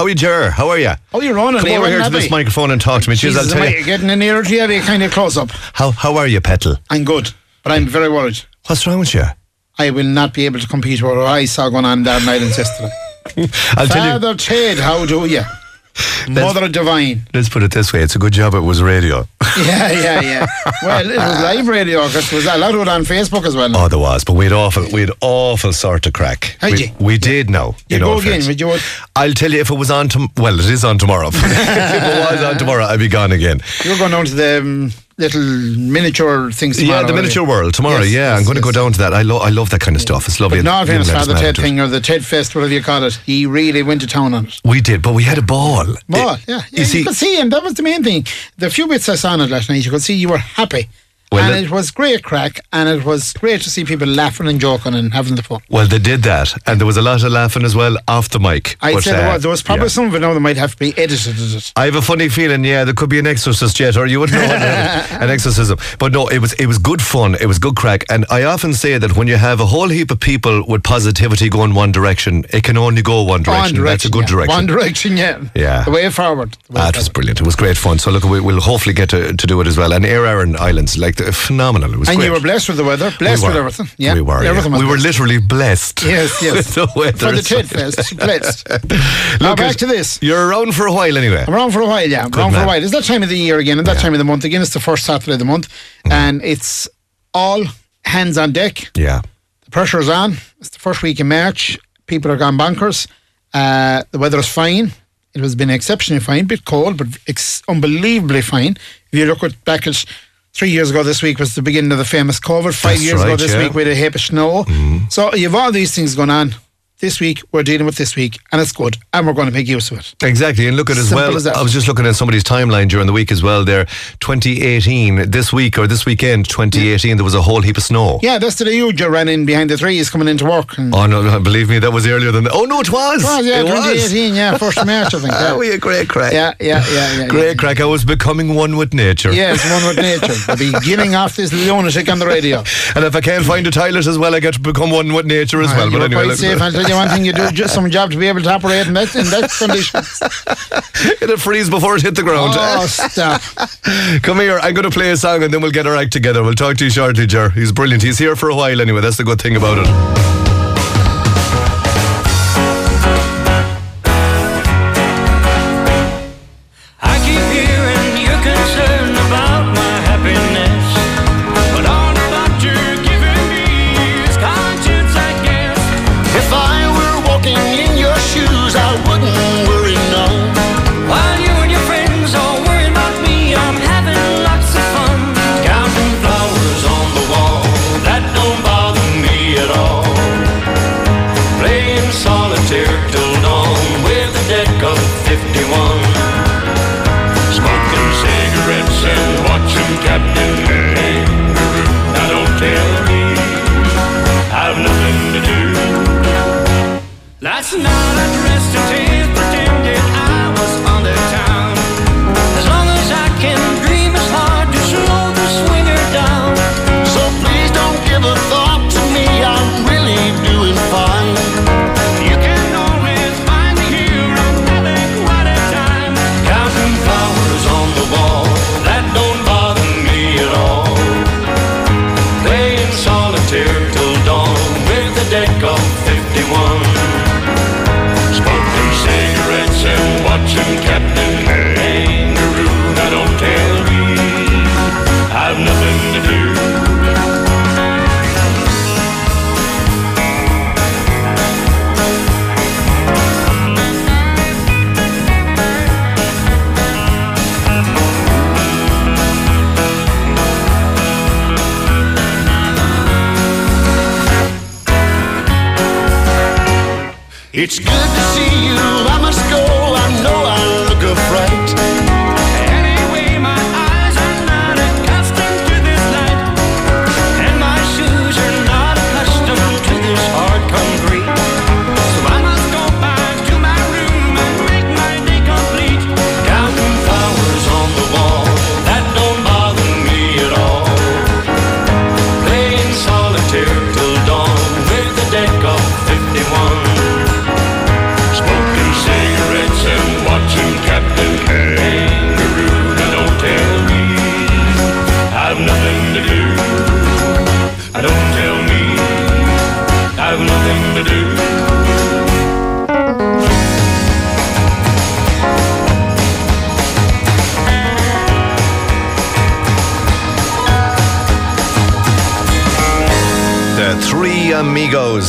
How are you, Ger? How are you? Oh, you're on. Come over here to this big? microphone and talk to me. Cheers, I'll tell I you. getting nearer to you, you kind of close up. How, how are you, Petal? I'm good, but I'm very worried. What's wrong with you? I will not be able to compete with what I saw going on down in Islands yesterday. I'll tell you. Father Ted, how do you? Mother Divine. Let's put it this way. It's a good job it was radio. Yeah, yeah, yeah. Well, it was live radio because it was a lot of it on Facebook as well. Oh, there was, but we'd awful, we'd awful sort of crack. Had we, you? we did know. you go again, would you? I'll tell you if it was on tom- well, it is on tomorrow. if it was on tomorrow, I'd be gone again. You're going down to the um, little miniature things tomorrow. yeah, the miniature world tomorrow. Yes, yeah, I'm yes, going to go down to that. I, lo- I love that kind of stuff. It's lovely. But not famous Father Ted thing or the Ted Fest, whatever you call it. He really went to town on it. We did, but we had a ball. Ball, It- yeah. yeah You you, see, could see him. That was the main thing. The few bits I saw on it last night, you could see you were happy. Well, and it- it was great crack, and it was great to see people laughing and joking and having the fun. well, they did that, and there was a lot of laughing as well off the mic. I'd but, say there uh, was, there was probably yeah. some of it now that might have to be edited. I have a funny feeling, yeah, there could be an exorcist yet, or you wouldn't know an exorcism. But no, it was it was good fun. It was good crack, and I often say that when you have a whole heap of people with positivity going one direction, it can only go one direction. One That's a good yeah. direction. One direction, yeah. Yeah. The way forward. The way Ah, it was brilliant. It was great fun. So look, we, we'll hopefully get to, to do it as well. And Aer Arann Islands, like phenomenal. It was and great. you were blessed with the weather, blessed we with everything. Yeah, we were. Everything was We were literally blessed. Yes, yes. the weather. For the Ted Fest, blessed. now Look, back to this. You're around for a while anyway. I'm around for a while, yeah. I'm around for a while. It's that time of the year again, and that time of the month again. It's the first Saturday of the month, Mm. and it's all hands on deck. Yeah. The pressure's on. It's the first week in March. People are gone bonkers. Uh, the weather is fine. It has been exceptionally fine, bit cold, but ex- unbelievably fine. If you look at back at three years ago, this week was the beginning of the famous COVID. Five That's years ago, this yeah. Week we had a heap of snow. Mm-hmm. So you've all these things going on. This week we're dealing with this week, and it's good, and we're going to make use of it. Exactly, and look at as Simple well. as. I was just looking at somebody's timeline during the week as well. There, 2018, this week or this weekend, 2018, there was a whole heap of snow. Yeah, that's the huge ran in behind the trees coming into work. And Oh no, no, believe me, that was earlier than that. Oh no, it was. It was, yeah, it was. 2018, yeah, first of March, I think. Yeah, we had great crack. yeah, yeah, yeah. yeah Great yeah. crack. I was becoming one with nature. Yes, one with nature. The beginning of this lunatic on the radio. And if I can't find a toilet as well, I get to become one with nature as well. You're but anyway, quite look, safe. I'll tell you one thing: you do just some job to be able to operate in that in that condition. it'll freeze before it hit the ground. Oh, stop! Come here, I'm going to play a song and then we'll get our act together. We'll talk to you shortly, Jer. He's brilliant. He's here for a while anyway. That's the good thing about it. 51. Smoking cigarettes and watching Captain Kangaroo. Now don't tell me I've nothing to do. Last night I It's good to see you.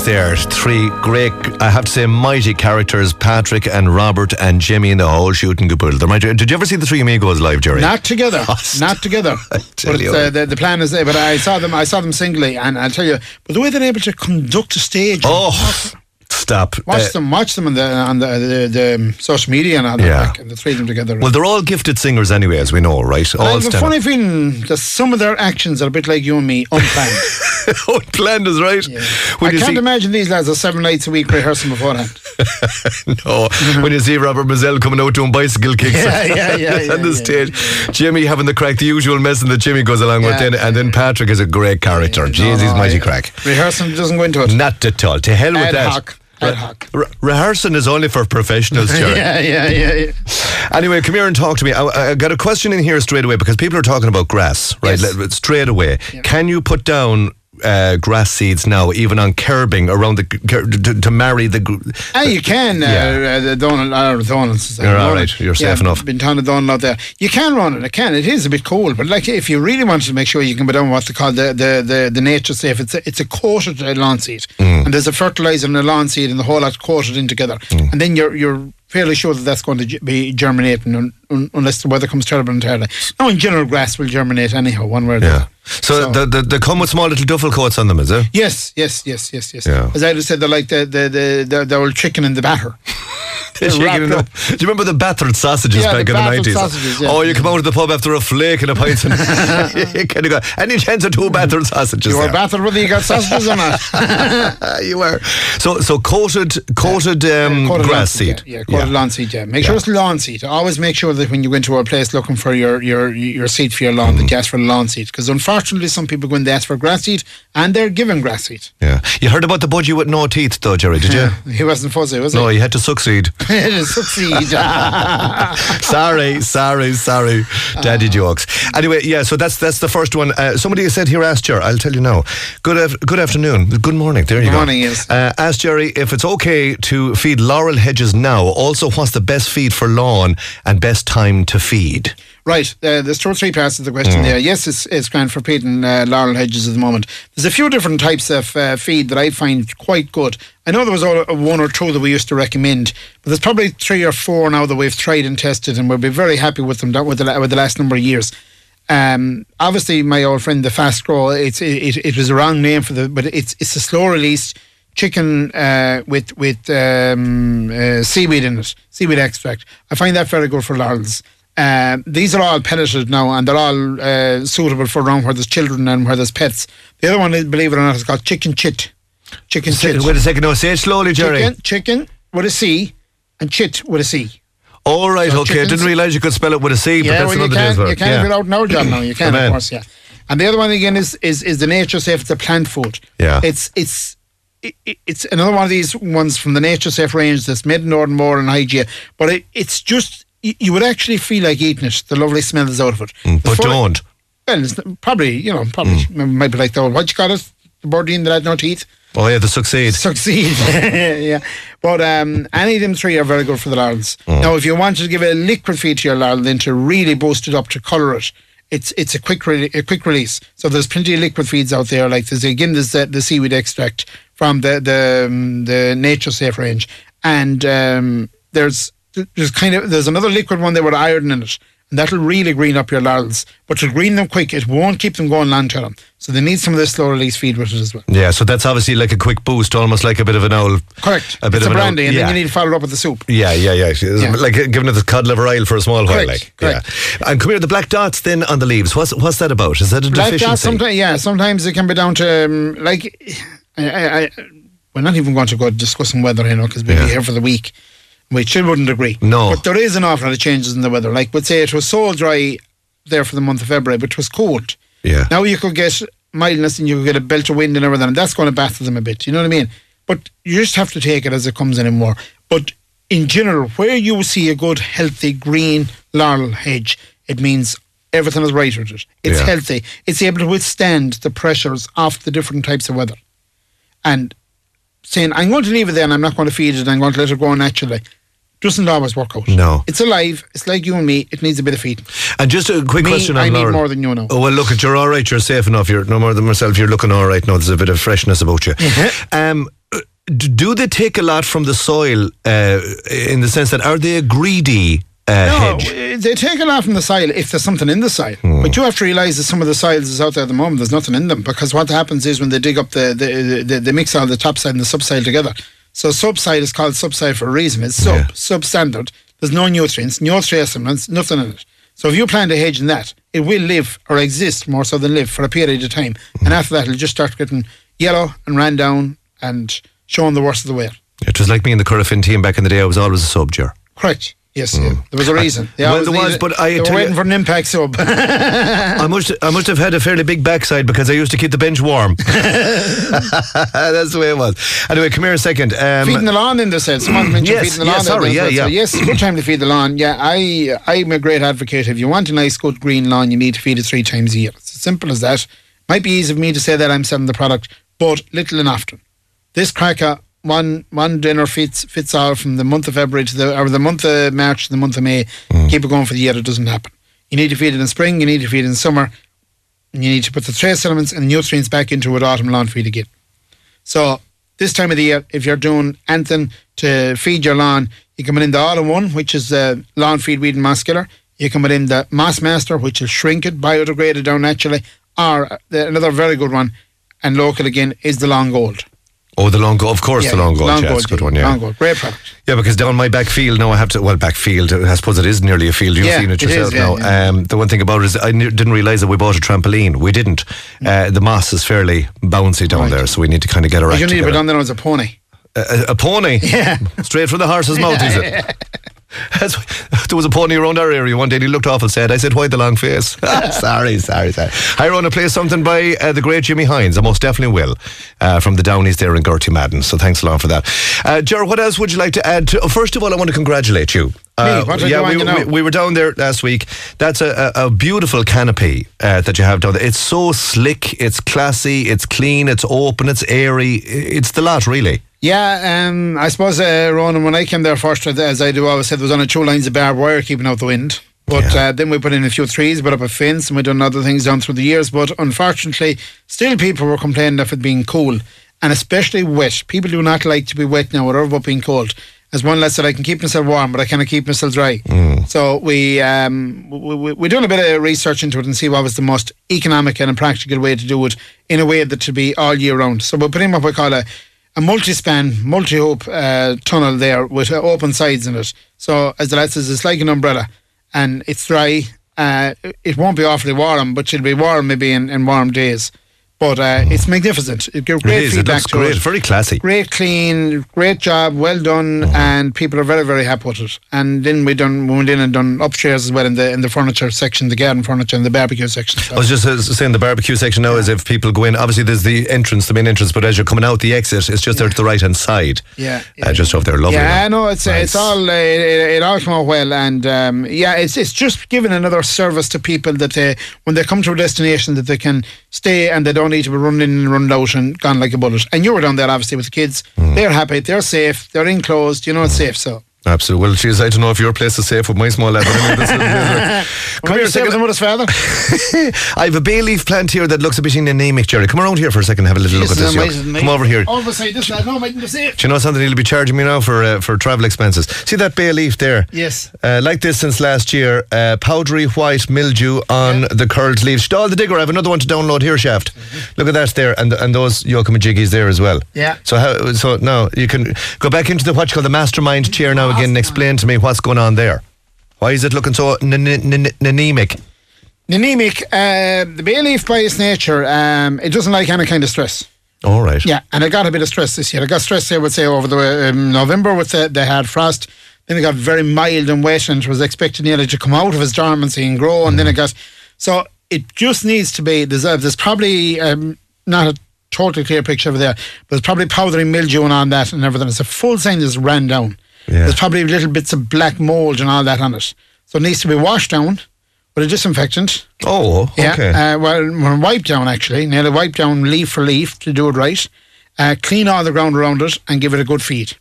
Amigos there. Three great, I have to say, mighty characters Patrick and Robert and Jimmy and the whole shooting mighty- Did you ever see the Three Amigos live, Jerry? Not together, not together. but uh, the, the plan is there. But I saw them. I saw them singly, and I'll tell you. But the way they're able to conduct a stage. Oh, stop. Watch Uh, them, watch them on the on the the, the um, social media and all that. Yeah. Like, and the three of them together. Well, they're all gifted singers anyway, as we know, right? I All have a funny feeling that some of their actions are a bit like you and me, unplanned. Oh, planned is right. When I can't see, imagine these lads are seven nights a week rehearsing beforehand. no, when you see Robert Mizzell coming out doing bicycle kicks Yeah, yeah, yeah, yeah, on the yeah, stage, Jimmy having the crack, the usual messing that Jimmy goes along with, Yeah. then, and then Patrick is a great character. Jeez, he's No, mighty I- crack. Rehearsing doesn't go into it. Not at all. To hell with Ad that. hoc, hoc. Re- rehearsing is only for professionals, Jerry. Yeah, yeah, yeah, yeah. Anyway, come here and talk to me. I, I got a question in here straight away because people are talking about grass, right? Yes. Straight away. Can you put down uh, grass seeds now, even on curbing around the to, to marry the? Ah, you can. Uh, Yeah. uh, the Donald, uh, Donald's. You're all right. You're safe yeah, enough. Been town of Donald out there. You can run it. It can. It is a bit cold, but like if you really want to make sure you can put down what they call the the the, the nature safe. It's a, it's a coated uh, lawn seed, Mm. and there's a fertilizer and a lawn seed, and the whole lot coated in together, Mm. and then you're you're fairly sure that that's going to be germinating un, un, unless the weather comes terrible entirely. No, in general, grass will germinate anyhow, one way or the Yeah. other. So, the, the, they come with small little duffel coats on them, is it? Yes, yes, yes, yes, yes. Yeah. As I just said, they're like the the the, the, the old chicken in the batter. They're shaking it up. Do you remember the battered sausages Yeah, back the in the nineties? yeah. Oh, you come out of the pub after a flake and a pint, and you kind of go. Any chance of two battered sausages? You were there? battered whether you got sausages or not. you were. So, so coated, coated, um, Coated lawn grass seed, seed. Yeah, yeah coated lawn seed. Yeah, make sure it's lawn seed. Always make sure that when you go into a place looking for your your your seed for your lawn, that you ask for lawn seed. Because unfortunately, some people go and they ask for grass seed, and they're given grass seed. Yeah. You heard about the budgie with no teeth, though, Jerry? Did you? He wasn't fuzzy, was he? No, he? you had to succeed. Succeed. sorry, sorry, sorry. Daddy Ah. jokes. Anyway, yeah. So that's that's the first one. Uh, somebody said here, asked Jerry. I'll tell you now. Good af- good afternoon. Good morning. There you Good go. morning, yes. Uh, ask Jerry if it's okay to feed laurel hedges now. Also, what's the best feed for lawn and best time to feed? Right, uh, there's two or three parts of the Mm. question there. Yes, it's, it's grand for feeding uh, laurel hedges at the moment. There's a few different types of uh, feed that I find quite good. I know there was all, uh, one or two that we used to recommend, but there's probably three or four now that we've tried and tested, and we'll be very happy with them with the, with the last number of years. Um, obviously, my old friend, the Fast Grow, it's it, it, it was a wrong name for the, but it's it's a slow release chicken uh, with with um, uh, seaweed in it, seaweed extract. I find that very good for laurels. Uh, these are all pelleted now, and they're all uh, suitable for around where there's children and where there's pets. The other one, believe it or not, is called chicken chit. Chicken chit. Wait a second. No, say it slowly, Jerry. Chicken, chicken with a C, and chit with a C. All right. So okay. I didn't realise you could spell it with a C, but that's well, another day's work. you can yeah. you're out our job now. You can, of course, yeah. And the other one again is is is the nature safe. It's a plant food. Yeah. It's it's it, it- it's another one of these ones from the nature safe range that's made in Northern Moor and IGA. But it, it's just you, you would actually feel like eating it. The lovely smell is out of it. Mm, but don't. Well, it's probably you know probably Mm. might be like the what you call it the birdie that had no teeth. Oh yeah, the succeed. Succeed, yeah. But um, any of them three are very good for the laurels. Now, if you wanted to give a liquid feed to your laurel, then to really boost it up to colour it, it's it's a quick re- a quick release. So there's plenty of liquid feeds out there. Like there's again there's the, the seaweed extract from the the um, the Nature Safe range, and um, there's there's kind of there's another liquid one there with iron in it. And that'll really green up your laurels. But to green them quick, it won't keep them going long term. So they need some of this slow release feed with it as well. Yeah, so that's obviously like a quick boost, almost like a bit of an owl. Correct. A bit it's of a brandy, and yeah. then you need to follow it up with the soup. Yeah, yeah, yeah. Yeah. Like giving it the cod liver oil for a small while, Correct, like. correct. Yeah. And come here, the black dots then on the leaves. What's what's that about? Is that a Black deficiency? dots, sometimes, yeah, sometimes it can be down to um, like. I, I, I, we're not even going to go discussing weather, you know, because we'll Yeah. be here for the week. We still wouldn't agree. No. but there is an awful lot of changes in the weather. Like, we'd say it was so dry there for the month of February, but it was cold. Yeah. Now you could get mildness and you could get a belt of wind and everything, and that's going to batter them a bit. You know what I mean? But you just have to take it as it comes anymore. But in general, where you see a good, healthy green laurel hedge, it means everything is right with it. It's Yeah. healthy. It's able to withstand the pressures of the different types of weather. And saying, I'm going to leave it there and I'm not going to feed it, I'm going to let it grow naturally. Doesn't always work out. No. It's alive. It's like you and me. It needs a bit of feeding. And just a quick Me, question on I need more than you know. Oh, well, look, you're all right. You're safe enough. You're no more than myself. You're looking all right now. There's a bit of freshness about you. Um, uh, d- do they take a lot from the soil uh, in the sense that are they a greedy uh, No, hedge? uh, they take a lot from the soil if there's something in the soil. Hmm. But you have to realise that some of the soils is out there at the moment. There's nothing in them because what happens is when they dig up the, the, the they mix all the topside and the subsoil together. So subsoil is called subsoil for a reason. It's sub Yeah. substandard. There's no nutrients, no trace elements, nothing in it. So if you plant a hedge in that, it will live or exist more so than live for a period of time. Hmm. And after that, it'll just start getting yellow and ran down and showing the worst of the wear. It was like me in the Corofin team back in the day. I was always a sub. Correct. Yes, yeah. there was a reason. Hmm. Well, there was, but I were you- waiting for an impact sub. I must I must have had a fairly big backside because I used to keep the bench warm. That's the way it was. Anyway, come here a second. Um, feeding the lawn in the said. Someone mentioned Yes, feeding the yeah, lawn. there sorry, as yeah. So yeah. yes, good time to feed the lawn. Yeah, I I'm a great advocate. If you want a nice, good green lawn, you need to feed it three times a year. It's as simple as that. Might be easy for me to say that I'm selling the product, but little and often. This cracker, one one dinner fits fits all from the month of February to the or the month of March to the month of May. Mm. Keep it going for the year. It doesn't happen. You need to feed it in spring. You need to feed it in summer. And you need to put the trace elements and nutrients back into it autumn lawn feed again. So this time of the year, if you're doing anything to feed your lawn, you can come in the all in one, which is uh, lawn feed weed and moss killer. You can come in the Moss Master, which will shrink it, biodegrade it down naturally. Or uh, the- another very good one, and local again, is the Long Gold. Oh, the long goal. Of course, the long goal. Long yeah, a good one. Yeah. Long Gold, great product. Yeah, because down my back field now I have to. Well, back field. I suppose it is nearly a field. You've Yeah, seen it it is, yourself yeah, now. yeah. Um, the one thing about it is I didn't realise that we bought a trampoline. We didn't. Uh, the moss is fairly bouncy down Right. there, so we need to kind of get act you need to put on there as a pony. a, a- a pony. Yeah. Straight from the horse's mouth, is it? That's, there was a pony around our area one day and he looked awful sad. I said, why the long face? sorry, sorry, sorry. I want to play something by uh, the great Jimmy Hines. I most definitely will. Uh, from the Downies there in Gertie Madden. So thanks a lot for that. Uh, Ger, what else would you like to add? To, oh, first of all, I want to congratulate you. Uh, I yeah, we, we, we were down there last week. That's a, a, a beautiful canopy uh, that you have down there. It's so slick, it's classy, it's clean, it's open, it's airy. It's the lot, really. Yeah, um, I suppose, uh, Ronan, when I came there first, as I do always say, there was only two lines of barbed wire keeping out the wind. But Yeah. uh, then we put in a few trees, put up a fence, and we've done other things down through the years. But unfortunately, still people were complaining of it being cool, and especially wet. People do not like to be wet now, whatever about being cold. As one lad said, I can keep myself warm, but I cannot keep myself dry. So we, um, we, we, we're doing a bit of research into it and see what was the most economic and practical way to do it in a way that should be all year round. So we're putting up what we call a, a multi-span, multi-hoop uh, tunnel there with uh, open sides in it. So as the lad says, it's like an umbrella and it's dry. Uh, it won't be awfully warm, but it'll be warm maybe in, in warm days. But uh, it's magnificent. It gives great it is. It feedback to great. it. Very classy. Great clean, great job, well done, and people are very, very happy with it. And then we done we went in and done upstairs as well in the in the furniture section, the garden furniture, and the barbecue section. So I was just uh, saying the barbecue section now is if people go in, obviously there's the entrance, the main entrance, but as you're coming out the exit, it's just there to the right hand side. Yeah, Uh, just over there, lovely. Yeah, no, it's Nice. it's all uh, it, it all come out well, and um, yeah, it's it's just giving another service to people that uh, when they come to a destination that they can stay and they don't need to be running in and running out and gone like a bullet. And you were down there obviously with the kids. Mm. They're happy, they're safe, they're enclosed. You know it's safe. So Absolutely. Well, geez, I don't know if your place is safe with my small lad. But anyway, this is- Come Come here a second. with his father. I have a bay leaf plant here that looks a bit anemic, Jerry. Come around here for a second and have a little look at this. here. Come over here. All beside this lad, no, might be safe. Do you know something he'll be charging me now for uh, for travel expenses? See that bay leaf there? Yes. Uh, like this since last year, uh, powdery white mildew on the curled leaves. All the digger. I have another one to download here, Shaft. Look at that there, and and those Yokamajiggies there as well. Mm-hmm. Yeah. So how? So now you can go back into the what you call the mastermind chair now again and explain to me what's going on there. Why is it looking so anemic? Anemic, uh, the bay leaf by its nature, um, it doesn't like any kind of stress. All right. Yeah, and I got a bit of stress this year. I got stress, I would say, over the um, November with the, they had frost. Then it got very mild and wet, and it was expected nearly to come out of its dormancy and grow. And then it got so it just needs to be. There's, a, there's probably um, not a totally clear picture over there, but there's probably powdery mildew on that and everything. It's a full sign it's ran down. Yeah. There's probably little bits of black mold and all that on it, so it needs to be washed down with a disinfectant. Oh, Yeah. Uh, well, well, wipe down actually. Nearly wipe down leaf for leaf to do it right. Uh, clean all the ground around it and give it a good feed.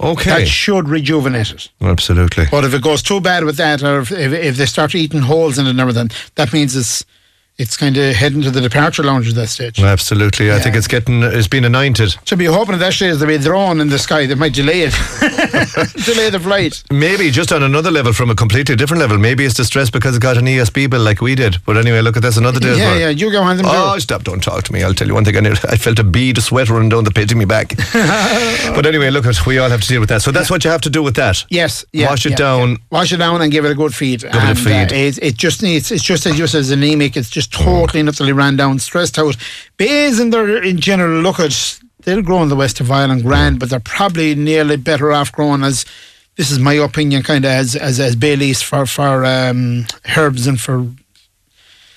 Okay. That should rejuvenate it. Absolutely. But if it goes too bad with that, or if, if, if they start eating holes in it and everything, that means it's it's kind of heading to the departure lounge at that stage. Absolutely. I think it's getting, it's been anointed. So be hoping at that stage there'll be a drone in the sky that might delay it, delay the flight. Maybe just on another level, from a completely different level. Maybe it's distressed because it got an ESB bill like we did. But anyway, look at this another day. Yeah, well. yeah, you go on them. Oh, too. stop! Don't talk to me. I'll tell you one thing. I, knew, I felt a bead of sweat running down the pit of my back. but anyway, look at we all have to deal with that. So that's what you have to do with that. Yes, yeah, Wash it yeah, down. yeah. Wash it down and give it a good feed. it a and, feed. Uh, it, it just needs. It's just as just as anemic. It's just totally and utterly ran down, stressed out. Bays in their in general look at they'll grow in the west of Ireland grand, but they're probably nearly better off growing as. This is my opinion, kind of as as as Baileys for for um, herbs and for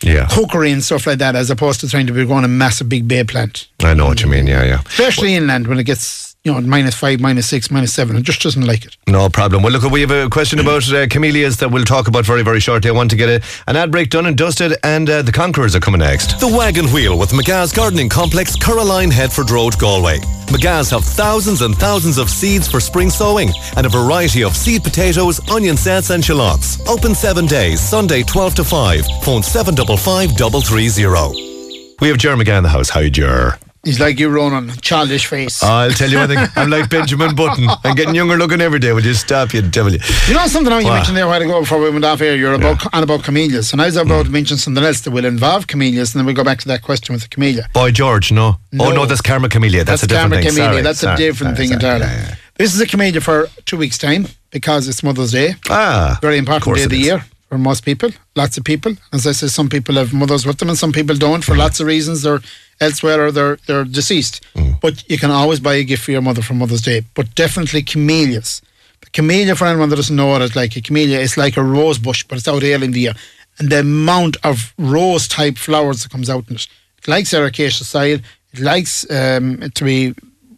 Yeah, cookery and stuff like that, as opposed to trying to be growing a massive big bay plant. I know what you mean. Yeah, yeah. Especially inland when it gets you know minus five, minus six, minus seven, it just doesn't like it. No problem. Well, look, we have a question about uh, camellias that we'll talk about very, very shortly. I want to get a, an ad break done and dusted, and uh, the Conquerors are coming next. The Wagon Wheel with McGah's Gardening Complex, Caroline Headford Road, Galway. McGah's have thousands and thousands of seeds for spring sowing and a variety of seed potatoes, onion sets and shallots. Open seven days, Sunday 12 to 5. Phone 755 330. We have Jer McGann in the house. Hi, Jer. He's like you, Ronan, childish face. I'll tell you one thing. I'm like Benjamin Button. I'm getting younger looking every day. Will you stop, you devil? you? You know something now you What? mentioned there a while ago before we went off here, you're about on about camellias. And I was Mm. about to mention something else that will involve camellias and then we'll go back to that question with the camellia. Boy George, no. Oh, No. no, that's Karma Camellia. That's, a different thing. camellia. Sorry, That's sorry, a different sorry, thing entirely. Yeah, yeah. This is a camellia for two weeks' time because it's Mother's Day. Ah. Very important day of it the is. year for most people. Lots of people. As I say, some people have mothers with them and some people don't for lots of reasons. They're elsewhere or they're they're deceased. Mm. But you can always buy a gift for your mother for Mother's Day. But definitely camellias. The camellia, for anyone that doesn't know what it's like, a camellia is like a rose bush, but it's out early in the year. And the amount of rose type flowers that comes out in it. It likes ericaceous soil. It likes um, it to be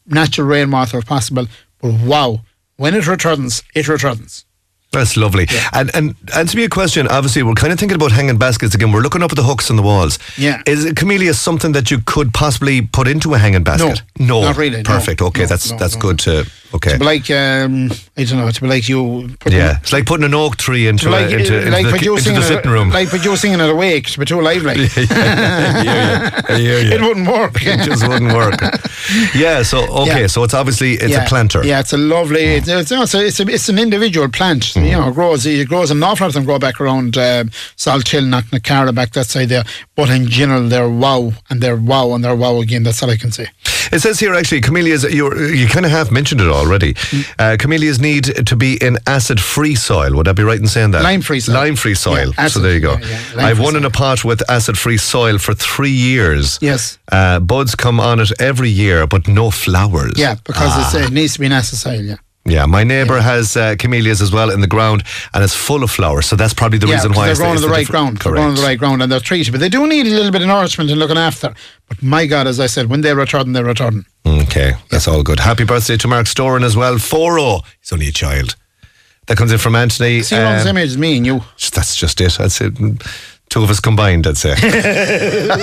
natural rainwater if possible. But wow, when it returns, it returns. That's lovely. And and answer me a question. Obviously, we're kind of thinking about hanging baskets again. We're looking up at the hooks on the walls. Yeah. Is camellia something that you could possibly put into a hanging basket? No, no. not really, no. Perfect. Okay, No, that's no, that's no, good to. Okay. Be like, um, I don't know, be like you. yeah, it's like putting an oak tree into, like, a, into, into, like the, into the sitting room. Like producing it at a wake to too lively. Hear you. I hear. It wouldn't work. It just wouldn't work. Yeah. So okay. Yeah. So it's obviously it's yeah. a planter. Yeah, it's a lovely. It's, it's, it's, a, it's, a, it's an individual plant. You know, it grows. It grows. An awful lot of them grow back around um, Salt Hill, not Nakara, back that side there. But in general, they're wow, and they're wow, and they're wow again. That's all I can say. It says here actually, camellias. You you kind of have mentioned it already. Mm. Uh, camellias need to be in acid-free soil. Would I be right in saying that? Lime-free soil. Lime-free soil. Yeah, so there you go. yeah, yeah, I've one soil. in a pot with acid-free soil for three years. Yes. Uh, buds come on it every year, but no flowers. Yeah, because Ah. it's, it needs to be an acid soil. Yeah. Yeah, my neighbour has uh, camellias as well in the ground, and it's full of flowers. So that's probably the yeah, reason why they're growing on the right different- ground. They're growing on the right ground and they're treated, but they do need a little bit of nourishment and looking after. But my God, as I said, when they return, they return. Okay, that's all good. Happy birthday to Mark Storin as well. 4 He's only a child. That comes in from Anthony. See, on the um, same age as me and you. That's just it. That's it. Two of us combined, I'd say.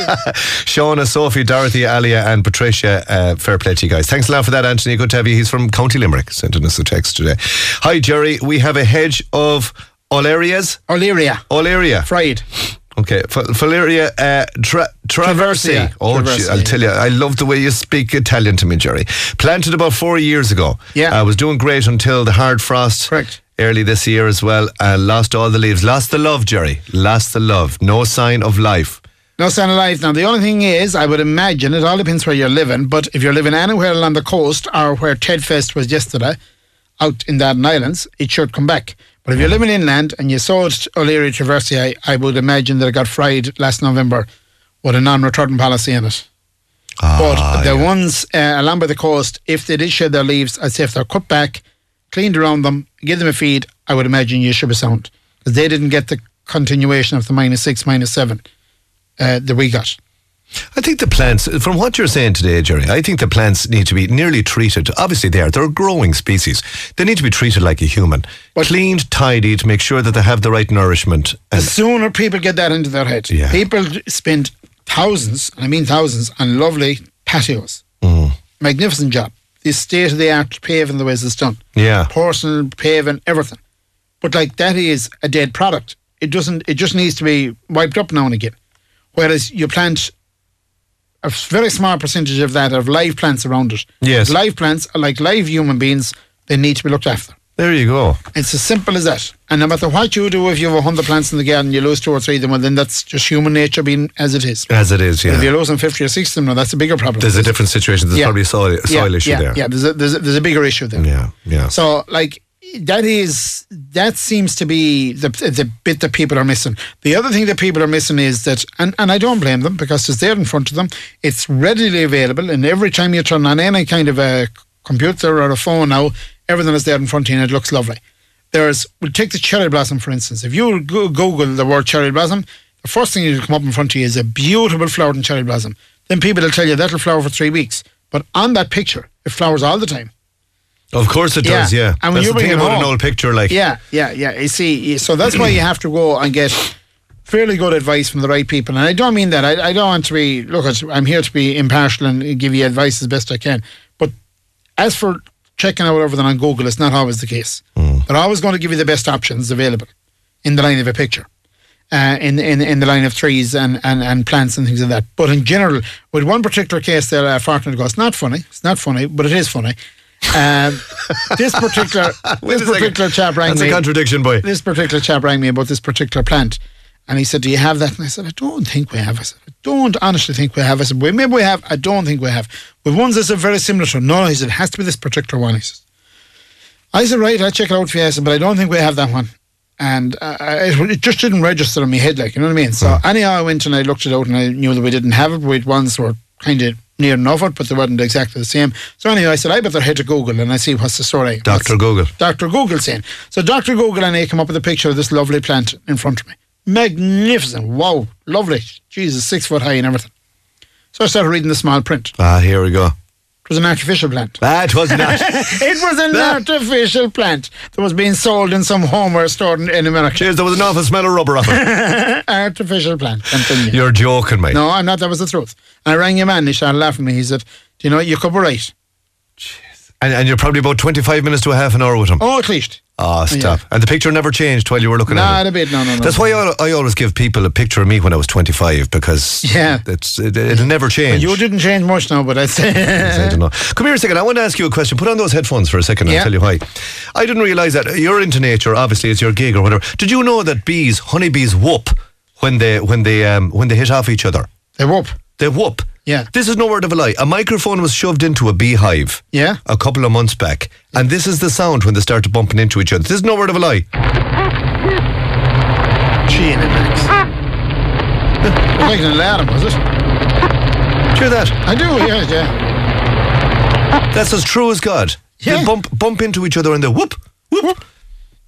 Shauna, Sophie, Dorothy, Alia, and Patricia. Uh, fair play to you guys. Thanks a lot for that, Anthony. Good to have you. He's from County Limerick. Sending us a text today. Hi, Jerry. We have a hedge of Olearias. Olearia, Olearia. fried. Okay, F- Valeria uh, tra- traversii. Oh, traversii, gee, I'll tell you. I love the way you speak Italian to me, Jerry. Planted about four years ago. Yeah. I was doing great until the hard frost. Correct. Early this year as well. Uh, lost all the leaves. Lost the love, Jerry. Lost the love. No sign of life. No sign of life. Now, the only thing is, I would imagine, it all depends where you're living, but if you're living anywhere along the coast or where Ted Fest was yesterday, out in Darden Islands, it should come back. But if you're living inland and you saw it Olearia traversii, I, I would imagine that it got fried last November with a non-return policy in it. But Ah, the yeah. ones uh, along by the coast, if they did shed their leaves, I'd say if they're cut back, cleaned around them, give them a feed, I would imagine you should be sound. Because they didn't get the continuation of the minus six, minus seven uh, that we got. I think the plants, from what you're saying today, Jerry, I think the plants need to be nearly treated. Obviously, they are. They're a growing species. They need to be treated like a human. But Cleaned, tidied, to make sure that they have the right nourishment. The sooner people get that into their head, Yeah. people spend thousands, and I mean thousands, on lovely patios. Mm. Magnificent job. The state of the art paving the ways it's done. Yeah. Porcelain paving, everything. But like that is a dead product. It doesn't. It just needs to be wiped up now and again. Whereas you plant a very small percentage of that of live plants around it. Yes. Live plants are like live human beings. They need to be looked after. There you go. It's as simple as that. And no matter what you do, if you have 100 plants in the garden, you lose two or three of them, well, then that's just human nature being as it is. As it is, yeah. If you're losing 50 or 60 of them, that's a bigger problem. There's a different situation. There's Yeah. probably a soil, soil yeah, issue yeah, there. Yeah, there's a, there's, a, there's a bigger issue there. Yeah, yeah. So, like, that is, that seems to be the, the bit that people are missing. The other thing that people are missing is that, and, and I don't blame them because it's there in front of them, it's readily available, and every time you turn on any kind of a computer or a phone now, everything is there in front of you and it looks lovely. There's, we'll take the cherry blossom for instance. If you Google the word cherry blossom, the first thing that will come up in front of you is a beautiful flowering cherry blossom. Then people will tell you that'll flower for three weeks. But on that picture, it flowers all the time. Of course it Yeah. does, yeah. And when That's you bring it about an old picture, like. Yeah, yeah, yeah. You see, so that's why you have to go and get fairly good advice from the right people. And I don't mean that. I, I don't want to be, look, at, I'm here to be impartial and give you advice as best I can. As for checking out everything on Google, it's not always the case. They're always going to give you the best options available in the line of a picture. Uh, in, in in the line of trees and, and, and plants and things like that. But in general, with one particular case there, uh, Fortnite goes, not funny. It's not funny, but it is funny. Um, this particular this second. particular chap rang That's me a contradiction, boy. this particular chap rang me about this particular plant. And he said, Do you have that? And I said, I don't think we have. I said, I don't honestly think we have. I said, well, maybe we have. I don't think we have. With ones that are very similar to No, he said, it has to be this particular one. He says, I said, Right, I'll check it out for you. I said, But I don't think we have that one. And uh, it, it just didn't register in my head, like, you know what I mean? So, anyhow, I went and I looked it out and I knew that we didn't have it. We had ones that were kind of near enough it, but they weren't exactly the same. So, anyway, I said, I better head to Google and I see what's the story. What's- Dr. Google. Dr. Google saying. So Dr. Google and I come up with a picture of this lovely plant in front of me. Magnificent. Wow. Lovely. Jesus, six foot high and everything. So I started reading the small print. Ah, here we go. It was an artificial plant. That was not. it was an artificial plant that was being sold in some homeware store in, in America. Cheers, there was an awful smell of rubber off it. artificial plant. I'm you. You're joking, mate. No, I'm not. That was the truth. I rang your man. He started laughing at me. He said, "Do you know you could be right? And, and you're probably about 25 minutes to a half an hour with him. Oh, at least." Ah, stop. And the picture never changed while you were looking at Not it. a bit. No, no, no. That's why I, I always give people a picture of me when I was 25 because Yeah. it's, it, it'll never change. You didn't change much now, but I'd I don't know. Come here a second. I want to ask you a question. Put on those headphones for a second. I'll tell you why. I didn't realise that you're into nature. Obviously, it's your gig or whatever. Did you know that bees, honeybees, whoop when they when they um, when they hit off each other? they whoop. They whoop. Yeah. This is no word of a lie. A microphone was shoved into a beehive. Yeah. A couple of months back, and this is the sound when they started bumping into each other. This is no word of a lie. Gee, and it makes. It was like an alarm, was it? Do hear that? I do, yes, yeah. That's as true as God. They Yeah. bump bump into each other and they whoop whoop.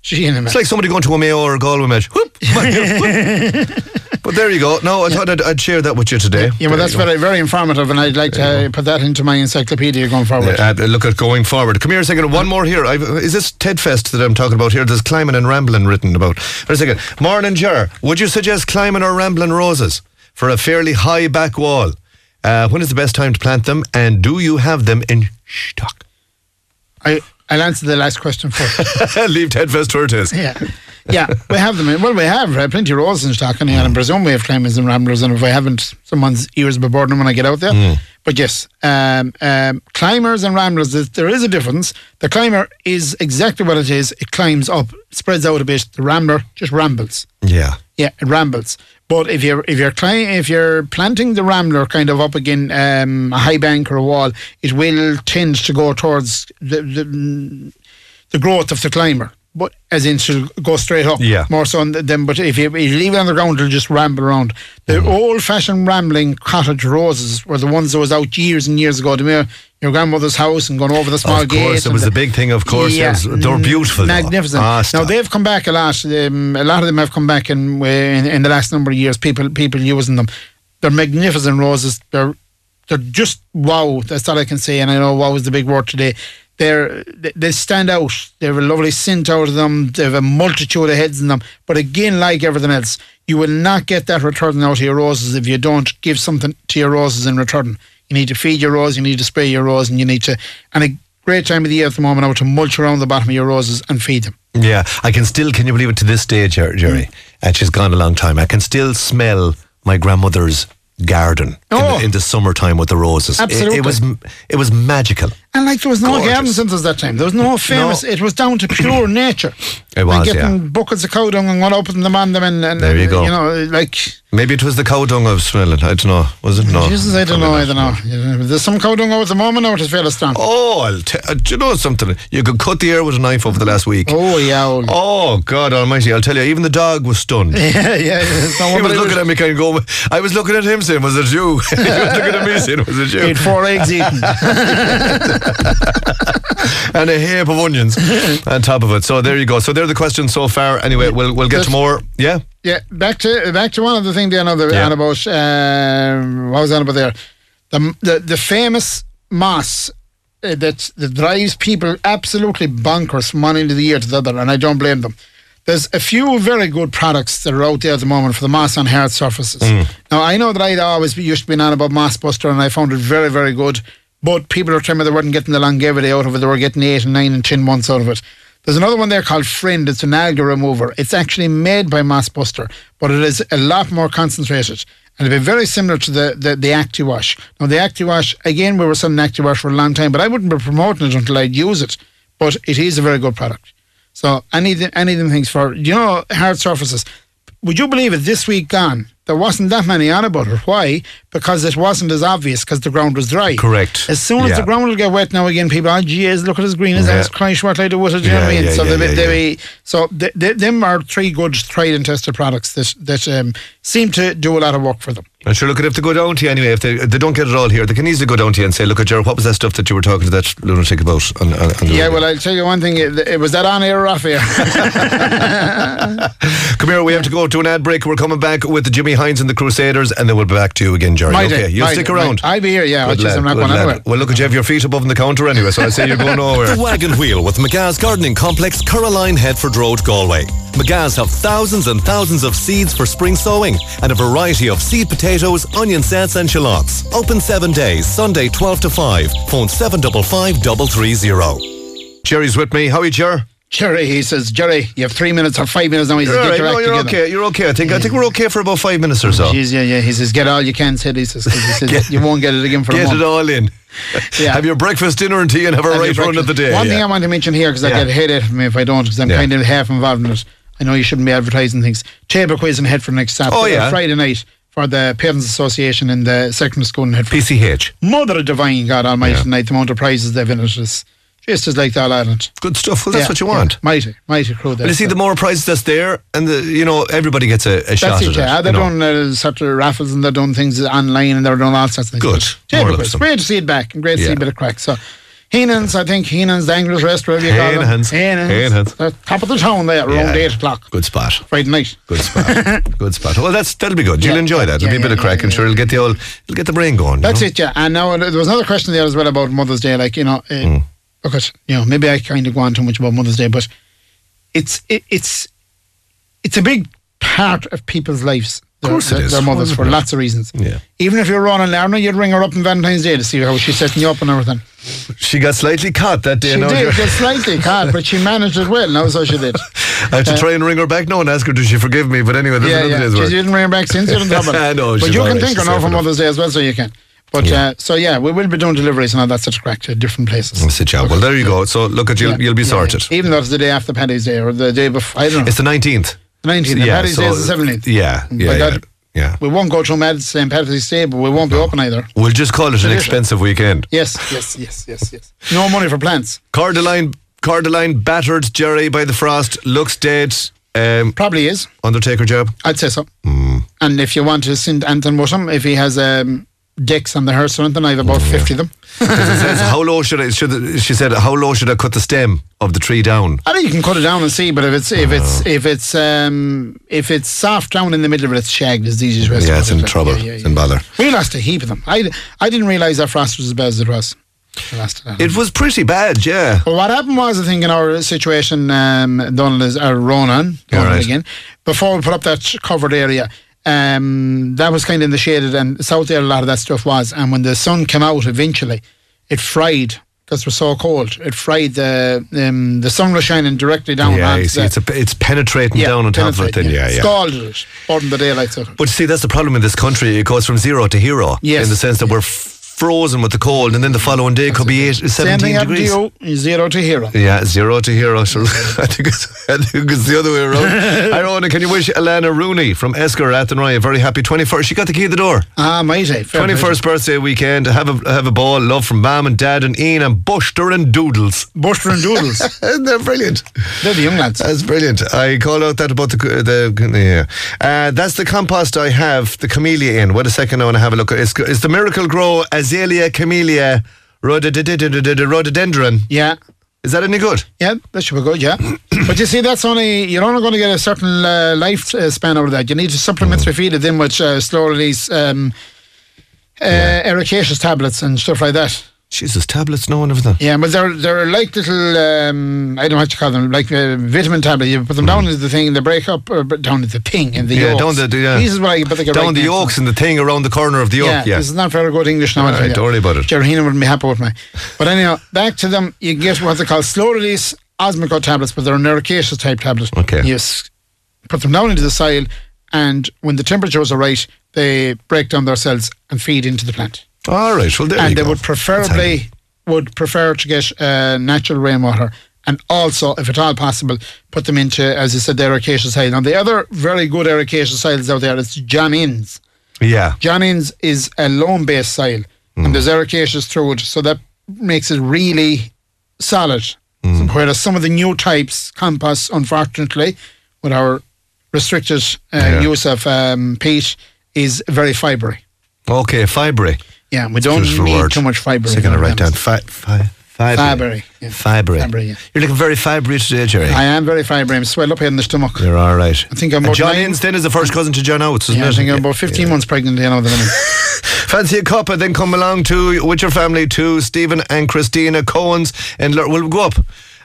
Gee, and it It's like somebody going to a Mayo or a Galway match. Whoop. whoop. but there you go. No, I thought I'd, I'd share that with you today. Yeah, There well, that's very, very informative, and I'd like to uh, put that into my encyclopedia going forward. Uh, look at going forward. Come here a second. One more here. I've, is this Ted Fest that I'm talking about here? There's climbing and rambling written about. Wait a second. Morning, Jar. Would you suggest climbing or rambling roses for a fairly high back wall? Uh, when is the best time to plant them? And do you have them in stock? I, I'll answer the last question first. Leave Ted Fest where it is. yeah. Yeah, we have them. Well, we have uh, plenty of roses in stock, and I presume we have climbers and ramblers, and if I haven't, someone's ears will be burning when I get out there. But yes, um, um, climbers and ramblers, there is a difference. The climber is exactly what it is. It climbs up, spreads out a bit. The rambler just rambles. Yeah. Yeah, it rambles. But if you're if you're cli- if you're planting the rambler kind of up again um, a high bank or a wall, it will tend to go towards the the, the growth of the climber. But as in, she'll go straight up. Yeah. More so than. Them, but if you, if you leave it on the ground, it'll just ramble around. The Mm-hmm. old-fashioned rambling cottage roses were the ones that was out years and years ago. To me, your grandmother's house and going over the small gate. Of gate. course, it was the big thing, of course, yes. They were mm, beautiful. Magnificent. Ah, now they've come back a lot. Um, a lot of them have come back in, in in the last number of years. People people using them. They're magnificent roses. They're they're just wow. That's all I can say. And I know wow is the big word today. They're they- they stand out. They have a lovely scent out of them. They have a multitude of heads in them. But again, like everything else, you will not get that return out of your roses if you don't give something to your roses in return. You need to feed your rose. You need to spray your rose, and you need to. And a great time of the year at the moment I now to mulch around the bottom of your roses and feed them. Yeah, I can still. Can you believe it? To this day, Jer- Jerry, Mm. and she's gone a long time. I can still smell my grandmother's garden in, Oh. the, in the summertime with the roses. It- It, was it was magical. And like there was no Gorgeous. garden centres that time. There was no famous. It was down to pure nature. It and was, getting yeah. buckets of cow dung and going up them on them and, and There you go. You know, like Maybe it was the cow dung I was smelling. I don't know. Was it? No. Jesus, I don't know. I don't know. Yeah, There's some cow dung out at the moment is fairly strong. Oh, I'll t- uh, do you know something? You could cut the air with a knife over the last week. Oh yeah, old. Oh God Almighty! I'll tell you, even the dog was stunned. yeah, yeah. No He was he looking at me kind of going. I was looking at him saying, "Was it you?" he was looking at me saying, "Was it He you?" had four eggs eaten. and a heap of onions on top of it. So there you go. So they're the questions so far. Anyway, we'll we'll get to more. Yeah. Yeah, back to back to one of the things there now. The Yeah. about um, what was on about there? The the, the famous moss uh, that that drives people absolutely bonkers from one end of the year to the other, and I don't blame them. There's a few very good products that are out there at the moment for the moss on hard surfaces. Now I know that I'd always be, used to be on about Moss Buster, and I found it very very good. But people are telling me they weren't getting the longevity out of it; they were getting eight and nine and ten months out of it. There's another one there called Friend. It's an algae remover. It's actually made by Mossbuster, but it is a lot more concentrated. And it'll be very similar to the, the, the ActiWash. Now, the ActiWash, again, we were selling ActiWash for a long time, but I wouldn't be promoting it until I'd use it. But it is a very good product. So, any, any of them things for, you know, hard surfaces. Would you believe it? This week gone, there wasn't that many on about it. Why? Because it wasn't as obvious because the ground was dry. Correct. As soon as Yeah. the ground will get wet now again, people, oh, geez, look at as green as Yeah. that. Christ, what I do with it, do you know what I Yeah, mean? yeah, so yeah, they, yeah, they, so th th them are three good tried and tested products that that um, seem to do a lot of work for them. And sure, look, at if they go down to you anyway, if they, if they don't get it all here, they can easily go down to you and say, look, at Jared, what was that stuff that you were talking to that lunatic about? On, on, on Yeah, radio?" well, I'll tell you one thing. It, it was that on air or off air. Come here, we have to go to an ad break. We're coming back with the Jimmy Hines and the Crusaders, and then we'll be back to you again, Jerry. Mighty, okay, you'll mighty, stick around. I'll be here, yeah. Good I'll just- I'm not going lad. anywhere. Well, look, at you have your feet above the counter anyway, so I say you're going nowhere. The Wagon Wheel with McGaz Gardening Complex, Caroline Headford Road, Galway. McGaz have thousands and thousands of seeds for spring sowing and a variety of seed potatoes, onion sets and shallots. Open seven days, Sunday 12 to 5. Phone 755 330. Jerry's with me. How are you, Jer? Jerry, he says, Jerry, you have three minutes or five minutes now. He says, You're all get right. No, you're together. okay. You're okay. I think I think we're okay for about five minutes or so. Jeez, yeah, yeah. He says, get all you can, said he says, he says you won't get it again for a Get month. it all in. Yeah. Have your breakfast, dinner, and tea, and have a Have right run of the day. One thing. I want to mention here, because I Yeah. get a headache from me if I don't, because I'm Yeah. kind of half involved in it. I know you shouldn't be advertising things. Table quiz in Headford next Saturday, Oh, yeah. Friday night for the Parents Association in the secondary school in Headford. PCH. Mother of Divine, God Almighty, Yeah. tonight, the amount of prizes they've in it is just as like the All Ireland. Good stuff. Well, that's Yeah, what you yeah. want. Mighty, mighty crew there. Well, you see, so. the more prizes that's there, and the you know everybody gets a, a shot That's it, at yeah. it. They're doing uh, sort of raffles and they're doing things online and they're doing all sorts of things. Good. More quiz. Great to see it back and great to see a bit of crack. So, Heenan's, I think Heenan's, the Anglers Rest, wherever you call them. Heenan's. Heenan's. Heenan's. Top of the town there, Yeah. around 8 o'clock. Good spot. Friday night. Good spot. Good spot. Well, that's that'll be good. You'll Yeah, enjoy that. It'll yeah, be a bit yeah, of crack, yeah, and sure, it'll get the old, it'll get the brain going. That's know? it, yeah. And now uh, there was another question there as well about Mother's Day. Like, you know, uh, Hmm. Look at, you know, maybe I kind of go on too much about Mother's Day, but it's it, it's it's a big part of people's lives. Their, course it their, is. their mothers for lots of reasons. Yeah. Even if you're Ronan Lerner, you'd ring her up on Valentine's Day to see how she's setting you up and everything. She got slightly caught that day. She now, did, just slightly, God, but she managed it well. No, so she did. I have to uh, try and ring her back now and ask her, does she forgive me? But anyway, there's yeah, another yeah. day's She didn't ring her back since in trouble. I know, but you can right, think her now for. Mother's Day as well, so you can. But Yeah. uh, so yeah, we will be doing deliveries and all that sort of crack to different places. That's it, yeah. Well, there you go. So look at you, Yeah, you'll be yeah, sorted. Even though it's the day after Paddy's Day or the day before, I don't know. It's the 19th. the 19th. yeah, Paddy's so- Day is the 17th. Yeah, yeah, yeah. We won't go to Mad St. Paddy's Day, but we won't be open either. We'll just call it an expensive weekend. Yes, yes, yes, yes, yes. No money for plants. Cordyline, Cordyline battered Jerry by the frost, looks dead. Um, Probably is. Undertaker job. I'd say so. Hmm. And if you want to send Anton with if he has um, decks on the hearse or anything, I have about 50 of them. Says, how low should I? Should she said, how low should I cut the stem of the tree down? I think you can cut it down and see, but if it's if it's if it's um if it's soft down in the middle of it, it's shagged. It's the easiest way. Yeah, it's it. in trouble. Yeah, yeah, It's in bother. We lost a heap of them. I, I didn't realise that frost was as bad as it was. It. It was pretty bad, yeah. Well, what happened was, I think, in our situation, um, Donald is or Ronan, Yeah, Donald right. again, before we put up that covered area, um, that was kind of in the shaded and south there. A lot of that stuff was, and when the sun came out, eventually, it fried because it was so cold. It fried the um, the sun was shining directly down. Yeah, see, the- it's, a, it's penetrating yeah, down on top of it. Then, yeah, yeah. Scalded it, burning the daylights out. But see, that's the problem in this country. It goes from zero to hero. Yes. In the sense that we're f- frozen with the cold, and then the following day could be eight, Same 17 thing to degrees. you, zero to hero. Yeah, zero to hero. I think it's I think it's the other way around. Hi, can you wish Alana Rooney from Esker Athenry a very happy 21st? She got the key of the door. Ah, play. 21st birthday weekend. Have a have a ball. Love from mum and dad and Ian and Buster and Doodles. Buster and Doodles. They're brilliant. They're the young lads. That's brilliant. I call out that about the the yeah. Uh, that's the compost I have the camellia in. Wait a second, I want to have a look. Is, is the Miracle-Gro Azalea Camellia rhododendron? Yeah. Is that any good? Yeah, that should be good, yeah. but you see, that's only, you're only going to get a certain uh, life uh, span out of that. You need to supplementary Mm. feed it in with uh, slow release um, uh, ericaceous tablets and stuff like that. Jesus, tablets, no one of them. Yeah, but they're they're like little um, I don't know what you call them, like uh, vitamin tablets. You put them down into the thing, and they break up uh, down into the thing and the Mm. Yeah, yolks. down the- the- yeah. This is what I but they get Down right the yolks and the thing around the corner of the yolk. Yeah, Yeah. this is not very good English now. Right, don't worry about it. Heenan wouldn't be happy with me. But anyhow, back to them. You get what they call slow release Osmocote tablets, but they're an ericaceous type tablet. Okay. Yes. Put them down into the soil, and when the temperatures are right, they break down their cells and feed into the plant. All right. Well, there and you they go. would preferably would prefer to get uh, natural rainwater. And also, if at all possible, put them into, as I said, the ericaceous soil. Now, the other very good ericaceous soils out there is John Innes. Yeah. John Innes is a loam based soil and there's ericaceous through it, so that makes it really solid. So whereas some of the new types, compost, unfortunately, with our restricted uh, Yeah. use of um, peat, is very fibery. Okay, fibery. Yeah, we don't need word. too much fibre. Going to write down fi- fi-. Fibery, yeah. Fibery, yeah. You're looking very fibery today, Jerry. I am very fibrous. I'm swelled up here in the stomach. You're all right. I think I'm And about John nine- is the first cousin to John Oates, isn't Yeah, I think I'm about 15 months pregnant you know, the minute. Fancy a cup and then come along to with your family to Stephen and Christina Cohen's and Lur- we'll go up.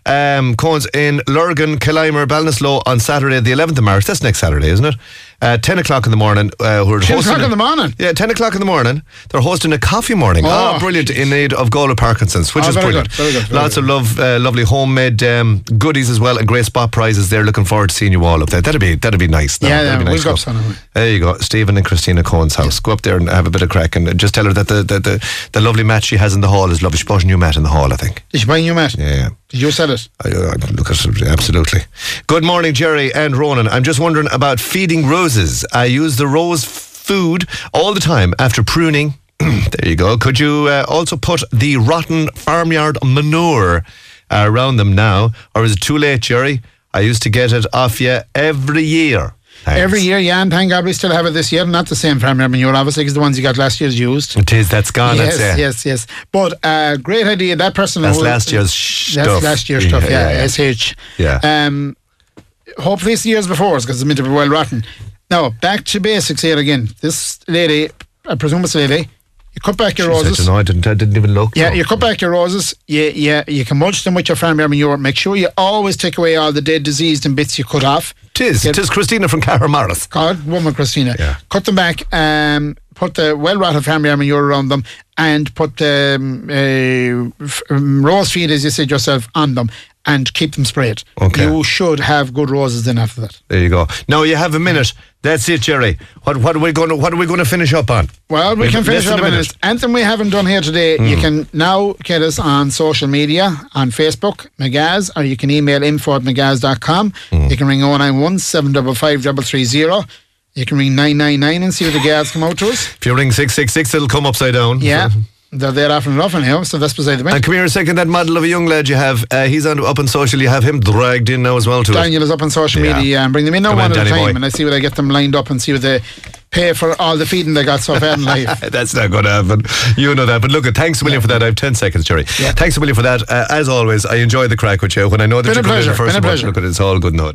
Um, Cohen's in Lurgan, Killimor, Ballinasloe on Saturday, the 11th of March. That's next Saturday, isn't it? Uh, 10 o'clock in the morning. Uh, we're 10 o'clock a- in the morning? Yeah, 10 o'clock in the morning. They're hosting a coffee morning. Oh, Oh, brilliant. In aid of Gola Parkinson's, which Oh, is brilliant. good, very good, very Lots good. of love, uh, lovely homemade um, goodies as well and great spot prizes there. Looking forward to seeing you all up there. That'd be that'd be nice. now. Yeah, That'd yeah, be we'll nice go up. There you go, Stephen and Christina Cohen's house. Go up there and have a bit of crack and just tell her that the, the, the, the lovely mat she has in the hall is lovely. She bought a new mat in the hall, I think. Did you buy a new mat? Yeah, yeah. Did you sell it? I, I look at it, absolutely. Good morning, Jerry and Ronan. I'm just wondering about feeding roses. I use the rose food all the time after pruning. there you go. Could you uh, also put the rotten farmyard manure uh, around them now, or is it too late, Jerry? I used to get it off you every year. Thanks. Every year, yeah, and thank God we still have it this year. Not the same farmyard manure, obviously, because the ones you got last year's used. It is. That's gone. yes, that's yes, yes. But uh, great idea. That person. That's who- last year's sh- That's stuff. last year's stuff. Yeah, Yeah, yeah, sh. Yeah. Um, hopefully it's the years before because it's meant to be well rotten. Now back to basics here again. This lady, I presume it's a lady. You cut back your Jeez, roses. know. I didn't, I didn't even look. Yeah, No. you cut back your roses. You, you, you can mulch them with your farm manure. Make sure you always take away all the dead, diseased and bits you cut off. Tis. Get- Tis Christina from Carramorris. God, woman Christina. Yeah. Cut them back. Um, put the well rotted farm manure around them, and put the um, uh, f- um, rose feed, as you said yourself, on them, and keep them sprayed. Okay. You should have good roses then after that. There you go. Now you have a minute. That's it, Jerry. What what are we going to what are we going to finish up on? Well, we can finish up a on minute. it. Anything we haven't done here today, you hmm. can now get us on social media, on Facebook, Megaz, or you can email info at megaz.com. Hmm. You can ring 091 755 330. You can ring 999 and see what the guards come out to us. If you ring six six six, it'll come upside down. Yeah. They're there often enough anyhow, so that's beside the point. And come here a second. That model of a young lad you have, uh, he's on up on social. You have him dragged in now as well to. Daniel is up on social Yeah. media and bring them in now one on, at a time boy. and I see what I get them lined up and see what they pay for all the feeding they got so far in life. That's not going to happen. You know that. But look, thanks a million for that. I have 10 seconds, Jerry. Yeah. Thanks a million for that. Uh, as always, I enjoy the crack with you. When I know that Been you're a coming in pleasure. the first Been a look at it, it's all good note.